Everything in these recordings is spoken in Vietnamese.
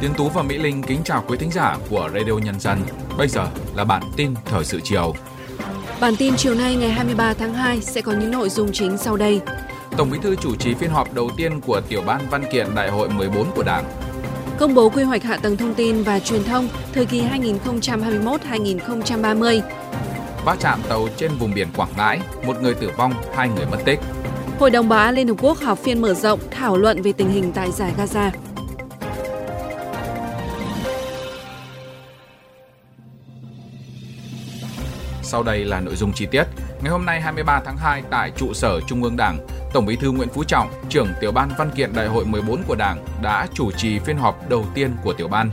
Tiến Tú và Mỹ Linh kính chào quý thính giả của Radio Nhân dân. Bây giờ là bản tin thời sự chiều. Bản tin chiều nay ngày 23 tháng 2 sẽ có những nội dung chính sau đây. Tổng Bí thư chủ trì phiên họp đầu tiên của tiểu ban văn kiện Đại hội 14 của Đảng. Công bố quy hoạch hạ tầng thông tin và truyền thông thời kỳ 2021-2030. Va chạm tàu trên vùng biển Quảng Ngãi, một người tử vong, hai người mất tích. Hội đồng Bảo an Liên Hợp Quốc họp phiên mở rộng thảo luận về tình hình tại giải Gaza. Sau đây là nội dung chi tiết. Ngày hôm nay 23 tháng 2 tại trụ sở Trung ương Đảng, Tổng Bí thư Nguyễn Phú Trọng, trưởng tiểu ban văn kiện Đại hội 14 của Đảng đã chủ trì phiên họp đầu tiên của tiểu ban.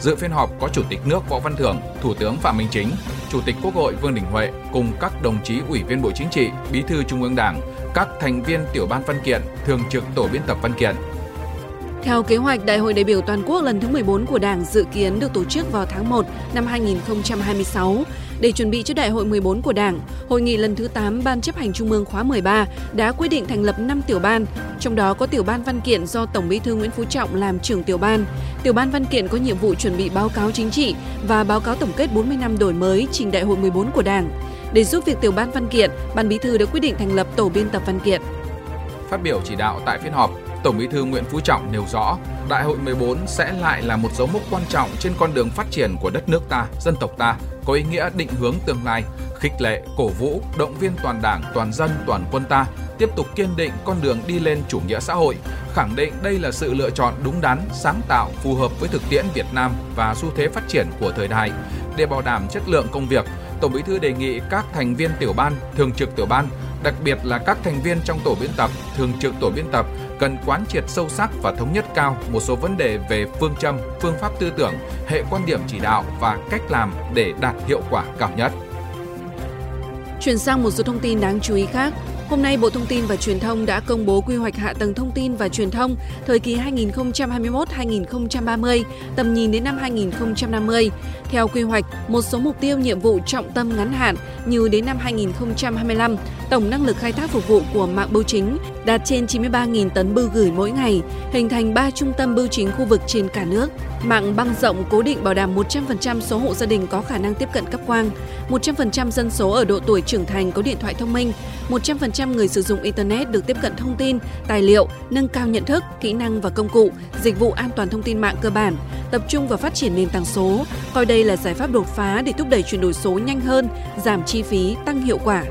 Dự phiên họp có Chủ tịch nước Võ Văn Thưởng, Thủ tướng Phạm Minh Chính, Chủ tịch Quốc hội Vương Đình Huệ cùng các đồng chí Ủy viên Bộ Chính trị, Bí thư Trung ương Đảng, các thành viên tiểu ban văn kiện, thường trực tổ biên tập văn kiện, theo kế hoạch, Đại hội đại biểu toàn quốc lần thứ 14 của Đảng dự kiến được tổ chức vào tháng 1 năm 2026. Để chuẩn bị cho Đại hội 14 của Đảng, Hội nghị lần thứ 8 Ban chấp hành Trung ương khóa 13 đã quyết định thành lập 5 tiểu ban, trong đó có tiểu ban văn kiện do Tổng Bí thư Nguyễn Phú Trọng làm trưởng tiểu ban. Tiểu ban văn kiện có nhiệm vụ chuẩn bị báo cáo chính trị và báo cáo tổng kết 40 năm đổi mới trình Đại hội 14 của Đảng. Để giúp việc tiểu ban văn kiện, Ban Bí thư đã quyết định thành lập tổ biên tập văn kiện. Phát biểu chỉ đạo tại phiên họp, Tổng Bí thư Nguyễn Phú Trọng nêu rõ, Đại hội 14 sẽ lại là một dấu mốc quan trọng trên con đường phát triển của đất nước ta, dân tộc ta, có ý nghĩa định hướng tương lai, khích lệ, cổ vũ, động viên toàn Đảng, toàn dân, toàn quân ta tiếp tục kiên định con đường đi lên chủ nghĩa xã hội, khẳng định đây là sự lựa chọn đúng đắn, sáng tạo, phù hợp với thực tiễn Việt Nam và xu thế phát triển của thời đại. Để bảo đảm chất lượng công việc, Tổng Bí thư đề nghị các thành viên tiểu ban, thường trực tiểu ban, đặc biệt là các thành viên trong tổ biên tập, thường trực tổ biên tập cần quán triệt sâu sắc và thống nhất cao một số vấn đề về phương châm, phương pháp tư tưởng, hệ quan điểm chỉ đạo và cách làm để đạt hiệu quả cao nhất. Chuyển sang một số thông tin đáng chú ý khác, Hôm nay, Bộ Thông tin và Truyền thông đã công bố quy hoạch hạ tầng thông tin và truyền thông thời kỳ 2021-2030, tầm nhìn đến năm 2050. Theo quy hoạch, một số mục tiêu nhiệm vụ trọng tâm ngắn hạn như đến năm 2025, tổng năng lực khai thác phục vụ của mạng bưu chính đạt trên 93.000 tấn bưu gửi mỗi ngày, hình thành 3 trung tâm bưu chính khu vực trên cả nước. Mạng băng rộng cố định bảo đảm 100% số hộ gia đình có khả năng tiếp cận cấp quang, 100% dân số ở độ tuổi trưởng thành có điện thoại thông minh, 100% người sử dụng Internet được tiếp cận thông tin, tài liệu, nâng cao nhận thức, kỹ năng và công cụ, dịch vụ an toàn thông tin mạng cơ bản, tập trung vào phát triển nền tảng số, coi đây là giải pháp đột phá để thúc đẩy chuyển đổi số nhanh hơn, giảm chi phí, tăng hiệu quả.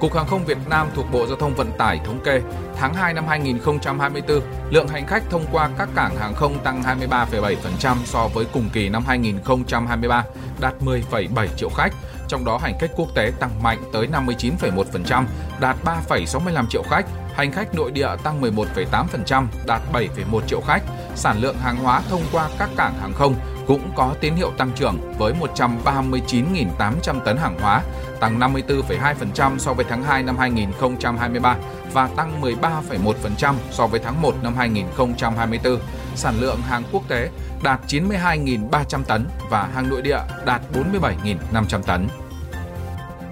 Cục Hàng không Việt Nam thuộc Bộ Giao thông Vận tải thống kê, tháng 2 năm 2024, lượng hành khách thông qua các cảng hàng không tăng 23,7% so với cùng kỳ năm 2023, đạt 10,7 triệu khách. Trong đó hành khách quốc tế tăng mạnh tới 59,1%, đạt 3,65 triệu khách, hành khách nội địa tăng 11,8%, đạt 7,1 triệu khách. Sản lượng hàng hóa thông qua các cảng hàng không cũng có tín hiệu tăng trưởng với 139.800 tấn hàng hóa, tăng 54,2% so với tháng 2 năm 2023 và tăng 13,1% so với tháng 1 năm 2024. Sản lượng hàng quốc tế đạt 92.300 tấn và hàng nội địa đạt 47.500 tấn.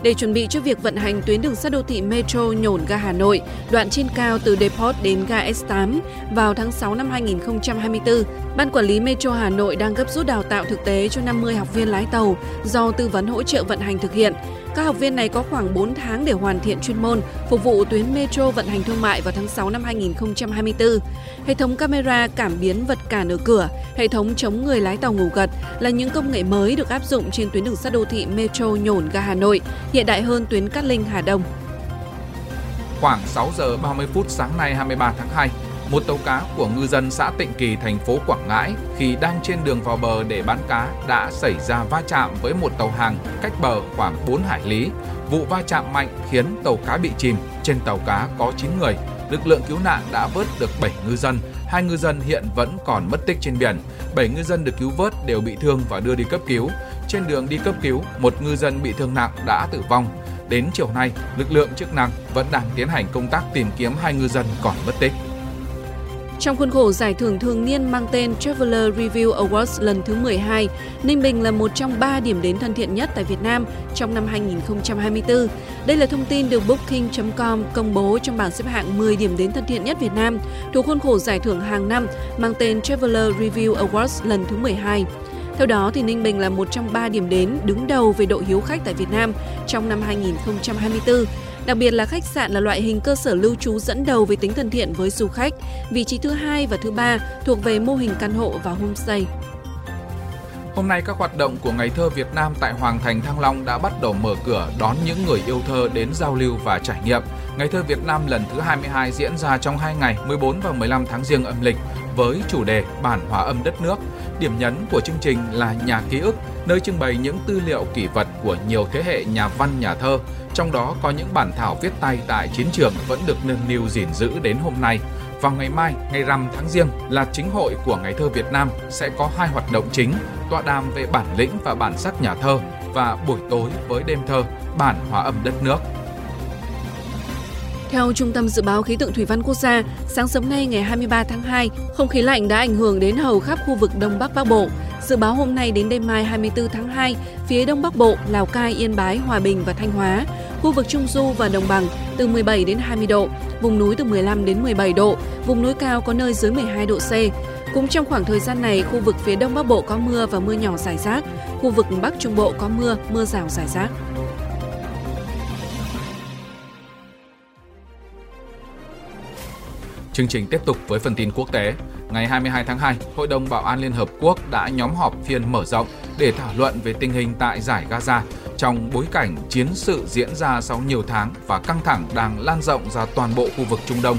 Để chuẩn bị cho việc vận hành tuyến đường sắt đô thị Metro nhổn ga Hà Nội, đoạn trên cao từ Depot đến ga S8 vào tháng 6 năm 2024, Ban Quản lý Metro Hà Nội đang gấp rút đào tạo thực tế cho 50 học viên lái tàu do tư vấn hỗ trợ vận hành thực hiện. Các học viên này có khoảng 4 tháng để hoàn thiện chuyên môn, phục vụ tuyến Metro vận hành thương mại vào tháng 6 năm 2024. Hệ thống camera cảm biến vật cản ở cửa, hệ thống chống người lái tàu ngủ gật là những công nghệ mới được áp dụng trên tuyến đường sắt đô thị Metro nhổn ga Hà Nội, hiện đại hơn tuyến Cát Linh Hà Đông. Khoảng 6 giờ 30 phút sáng nay 23 tháng 2, một tàu cá của ngư dân xã Tịnh Kỳ, thành phố Quảng Ngãi khi đang trên đường vào bờ để bán cá đã xảy ra va chạm với một tàu hàng cách bờ khoảng 4 hải lý. Vụ va chạm mạnh khiến tàu cá bị chìm, trên tàu cá có 9 người. Lực lượng cứu nạn đã vớt được 7 ngư dân, hai ngư dân hiện vẫn còn mất tích trên biển. 7 ngư dân được cứu vớt đều bị thương và đưa đi cấp cứu. Trên đường đi cấp cứu, một ngư dân bị thương nặng đã tử vong. Đến chiều nay, lực lượng chức năng vẫn đang tiến hành công tác tìm kiếm hai ngư dân còn mất tích. Trong khuôn khổ giải thưởng thường niên mang tên Traveler Review Awards lần thứ 12, Ninh Bình là một trong ba điểm đến thân thiện nhất tại Việt Nam trong năm 2024. Đây là thông tin được Booking.com công bố trong bảng xếp hạng 10 điểm đến thân thiện nhất Việt Nam thuộc khuôn khổ giải thưởng hàng năm mang tên Traveler Review Awards lần thứ 12. Theo đó, thì Ninh Bình là một trong ba điểm đến đứng đầu về độ hiếu khách tại Việt Nam trong năm 2024 Đặc biệt là khách sạn là loại hình cơ sở lưu trú dẫn đầu về tính thân thiện với du khách. Vị trí thứ hai và thứ ba thuộc về mô hình căn hộ và homestay. Hôm nay các hoạt động của Ngày thơ Việt Nam tại Hoàng Thành Thăng Long đã bắt đầu mở cửa đón những người yêu thơ đến giao lưu và trải nghiệm. Ngày thơ Việt Nam lần thứ 22 diễn ra trong 2 ngày 14 và 15 tháng riêng âm lịch với chủ đề Bản hòa âm đất nước. Điểm nhấn của chương trình là nhà ký ức, nơi trưng bày những tư liệu kỷ vật của nhiều thế hệ nhà văn nhà thơ, trong đó có những bản thảo viết tay tại chiến trường vẫn được nâng niu gìn giữ đến hôm nay. Vào ngày mai, ngày rằm tháng riêng là chính hội của Ngày thơ Việt Nam sẽ có hai hoạt động chính, tọa đàm về bản lĩnh và bản sắc nhà thơ và buổi tối với đêm thơ bản hòa âm đất nước. Theo Trung tâm Dự báo Khí tượng Thủy văn Quốc gia, sáng sớm nay ngày 23 tháng 2, không khí lạnh đã ảnh hưởng đến hầu khắp khu vực Đông Bắc Bắc Bộ. Dự báo hôm nay đến đêm mai 24 tháng 2, phía Đông Bắc Bộ, Lào Cai, Yên Bái, Hòa Bình và Thanh Hóa, khu vực Trung Du và Đồng bằng từ 17 đến 20 độ, vùng núi từ 15 đến 17 độ, vùng núi cao có nơi dưới 12 độ C. Cũng trong khoảng thời gian này, khu vực phía Đông Bắc Bộ có mưa và mưa nhỏ rải rác, khu vực Bắc Trung Bộ có mưa, mưa rào rải rác. Chương trình tiếp tục với phần tin quốc tế. Ngày 22 tháng 2, Hội đồng Bảo an Liên Hợp Quốc đã nhóm họp phiên mở rộng để thảo luận về tình hình tại giải Gaza trong bối cảnh chiến sự diễn ra sau nhiều tháng và căng thẳng đang lan rộng ra toàn bộ khu vực Trung Đông.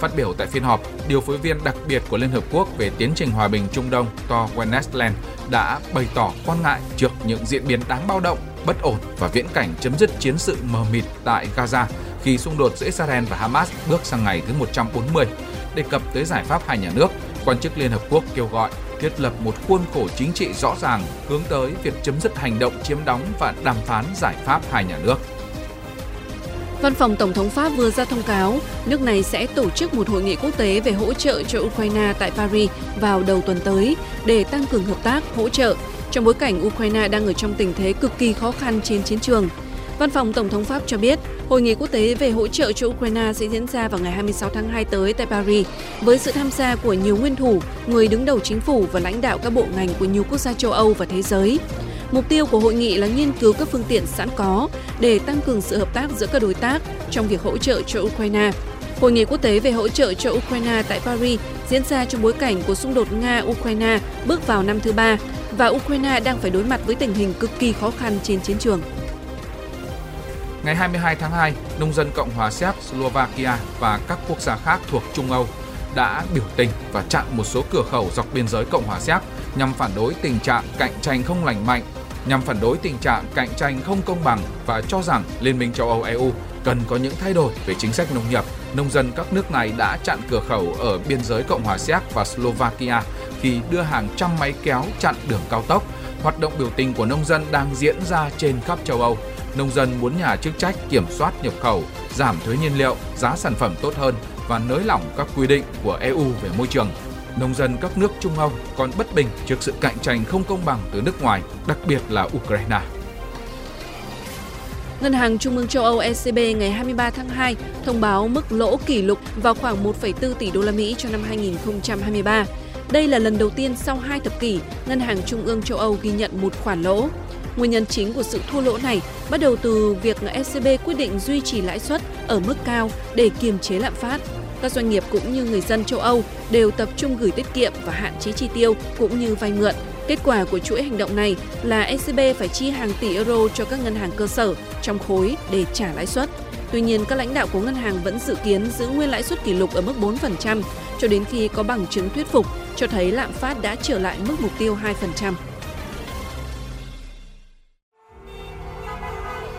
Phát biểu tại phiên họp, điều phối viên đặc biệt của Liên Hợp Quốc về tiến trình hòa bình Trung Đông Thor Wennesland đã bày tỏ quan ngại trước những diễn biến đáng bao động, bất ổn và viễn cảnh chấm dứt chiến sự mờ mịt tại Gaza khi xung đột giữa Israel và Hamas bước sang ngày thứ 140. Đề cập tới giải pháp hai nhà nước, quan chức Liên Hợp Quốc kêu gọi thiết lập một khuôn khổ chính trị rõ ràng hướng tới việc chấm dứt hành động chiếm đóng và đàm phán giải pháp hai nhà nước. Văn phòng Tổng thống Pháp vừa ra thông cáo, nước này sẽ tổ chức một hội nghị quốc tế về hỗ trợ cho Ukraine tại Paris vào đầu tuần tới để tăng cường hợp tác, hỗ trợ trong bối cảnh Ukraine đang ở trong tình thế cực kỳ khó khăn trên chiến trường. Văn phòng Tổng thống Pháp cho biết, Hội nghị quốc tế về hỗ trợ cho Ukraine sẽ diễn ra vào ngày 26 tháng 2 tới tại Paris với sự tham gia của nhiều nguyên thủ, người đứng đầu chính phủ và lãnh đạo các bộ ngành của nhiều quốc gia châu Âu và thế giới. Mục tiêu của hội nghị là nghiên cứu các phương tiện sẵn có để tăng cường sự hợp tác giữa các đối tác trong việc hỗ trợ cho Ukraine. Hội nghị quốc tế về hỗ trợ cho Ukraine tại Paris diễn ra trong bối cảnh của xung đột Nga-Ukraine bước vào năm thứ ba và Ukraine đang phải đối mặt với tình hình cực kỳ khó khăn trên chiến trường. Ngày 22 tháng 2, nông dân Cộng hòa Séc, Slovakia và các quốc gia khác thuộc Trung Âu đã biểu tình và chặn một số cửa khẩu dọc biên giới Cộng hòa Séc nhằm phản đối tình trạng cạnh tranh không lành mạnh, nhằm phản đối tình trạng cạnh tranh không công bằng và cho rằng Liên minh châu Âu EU cần có những thay đổi về chính sách nông nghiệp. Nông dân các nước này đã chặn cửa khẩu ở biên giới Cộng hòa Séc và Slovakia khi đưa hàng trăm máy kéo chặn đường cao tốc. Hoạt động biểu tình của nông dân đang diễn ra trên khắp châu Âu nông dân muốn nhà chức trách kiểm soát nhập khẩu, giảm thuế nhiên liệu, giá sản phẩm tốt hơn và nới lỏng các quy định của EU về môi trường. Nông dân các nước Trung Âu còn bất bình trước sự cạnh tranh không công bằng từ nước ngoài, đặc biệt là Ukraine. Ngân hàng Trung ương châu Âu ECB ngày 23 tháng 2 thông báo mức lỗ kỷ lục vào khoảng 1,4 tỷ đô la Mỹ cho năm 2023. Đây là lần đầu tiên sau hai thập kỷ, Ngân hàng Trung ương châu Âu ghi nhận một khoản lỗ. Nguyên nhân chính của sự thua lỗ này bắt đầu từ việc ECB quyết định duy trì lãi suất ở mức cao để kiềm chế lạm phát. Các doanh nghiệp cũng như người dân châu Âu đều tập trung gửi tiết kiệm và hạn chế chi tiêu cũng như vay mượn. Kết quả của chuỗi hành động này là ECB phải chi hàng tỷ euro cho các ngân hàng cơ sở trong khối để trả lãi suất. Tuy nhiên, các lãnh đạo của ngân hàng vẫn dự kiến giữ nguyên lãi suất kỷ lục ở mức 4% cho đến khi có bằng chứng thuyết phục cho thấy lạm phát đã trở lại mức mục tiêu 2%.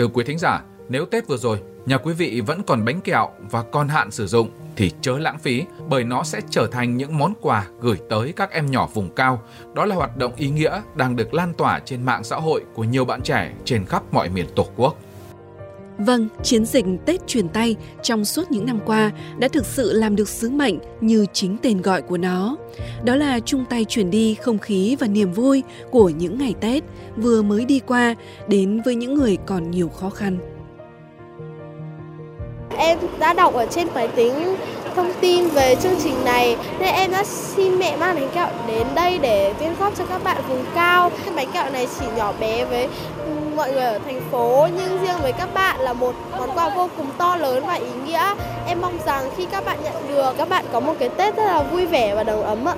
Thưa quý thính giả, nếu Tết vừa rồi, nhà quý vị vẫn còn bánh kẹo và còn hạn sử dụng thì chớ lãng phí bởi nó sẽ trở thành những món quà gửi tới các em nhỏ vùng cao. Đó là hoạt động ý nghĩa đang được lan tỏa trên mạng xã hội của nhiều bạn trẻ trên khắp mọi miền Tổ quốc. Vâng, chiến dịch Tết truyền tay trong suốt những năm qua đã thực sự làm được sứ mệnh như chính tên gọi của nó. Đó là chung tay truyền đi không khí và niềm vui của những ngày Tết vừa mới đi qua đến với những người còn nhiều khó khăn. Em đã đọc ở trên máy tính thông tin về chương trình này nên em đã xin mẹ mang bánh kẹo đến đây để quyên góp cho các bạn vùng cao. Cái bánh kẹo này chỉ nhỏ bé với mọi người ở thành phố nhưng riêng với các bạn là một món quà vô cùng to lớn và ý nghĩa. Em mong rằng khi các bạn nhận được các bạn có một cái Tết rất là vui vẻ và đầm ấm ạ.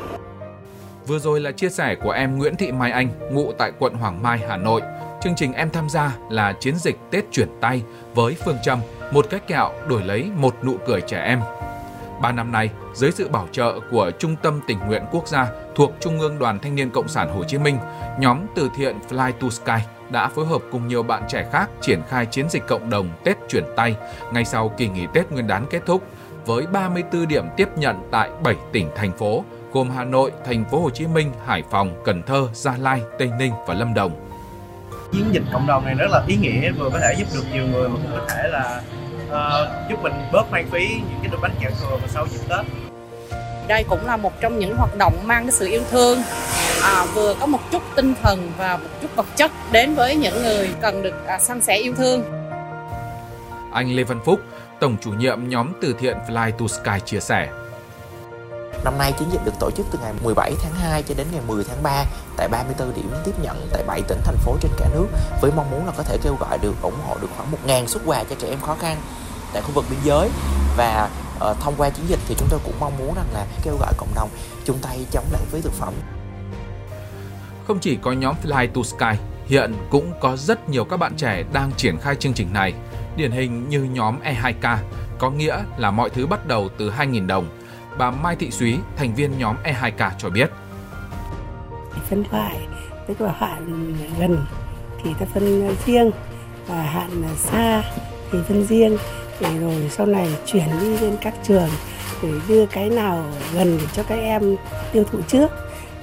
Vừa rồi là chia sẻ của em Nguyễn Thị Mai Anh, ngụ tại quận Hoàng Mai, Hà Nội. Chương trình em tham gia là chiến dịch Tết chuyển tay với phương châm một cái kẹo đổi lấy một nụ cười trẻ em. Ba năm nay, dưới sự bảo trợ của Trung tâm Tình nguyện Quốc gia thuộc Trung ương Đoàn Thanh niên Cộng sản Hồ Chí Minh, nhóm từ thiện Fly to Sky đã phối hợp cùng nhiều bạn trẻ khác triển khai chiến dịch cộng đồng Tết chuyển tay ngay sau kỳ nghỉ Tết Nguyên đán kết thúc với 34 điểm tiếp nhận tại 7 tỉnh thành phố gồm Hà Nội, Thành phố Hồ Chí Minh, Hải Phòng, Cần Thơ, Gia Lai, Tây Ninh và Lâm Đồng. chiến dịch cộng đồng này rất là ý nghĩa vừa có thể giúp được nhiều người mà cũng có thể là ờ, giúp mình bớt hoang phí những cái đồ bánh kẹo thừa vào sau dịp Tết đây cũng là một trong những hoạt động mang cái sự yêu thương à, vừa có một chút tinh thần và một chút vật chất đến với những người cần được à, san sẻ yêu thương Anh Lê Văn Phúc, Tổng chủ nhiệm nhóm từ thiện Fly to Sky chia sẻ. Năm nay chiến dịch được tổ chức từ ngày 17 tháng 2 cho đến ngày 10 tháng 3 tại 34 điểm tiếp nhận tại 7 tỉnh thành phố trên cả nước với mong muốn là có thể kêu gọi được ủng hộ được khoảng 1.000 xuất quà cho trẻ em khó khăn tại khu vực biên giới và uh, thông qua chiến dịch thì chúng tôi cũng mong muốn rằng là kêu gọi cộng đồng chung tay chống lãng phí thực phẩm Không chỉ có nhóm Fly to Sky, hiện cũng có rất nhiều các bạn trẻ đang triển khai chương trình này. Điển hình như nhóm E2K, có nghĩa là mọi thứ bắt đầu từ 2.000 đồng. Bà Mai Thị Súy, thành viên nhóm E2K cho biết. phân loại tức là hạn gần thì ta phân riêng và hạn xa thì phân riêng để rồi sau này chuyển đi lên các trường để đưa cái nào gần để cho các em tiêu thụ trước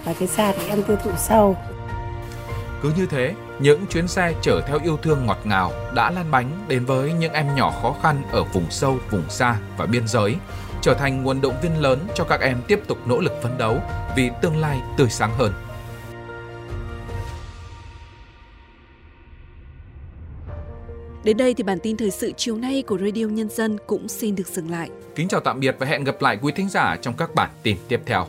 và cái xa thì em tiêu thụ sau Cứ như thế, những chuyến xe chở theo yêu thương ngọt ngào đã lan bánh đến với những em nhỏ khó khăn ở vùng sâu, vùng xa và biên giới, trở thành nguồn động viên lớn cho các em tiếp tục nỗ lực phấn đấu vì tương lai tươi sáng hơn. Đến đây thì bản tin thời sự chiều nay của Radio Nhân dân cũng xin được dừng lại. Kính chào tạm biệt và hẹn gặp lại quý thính giả trong các bản tin tiếp theo.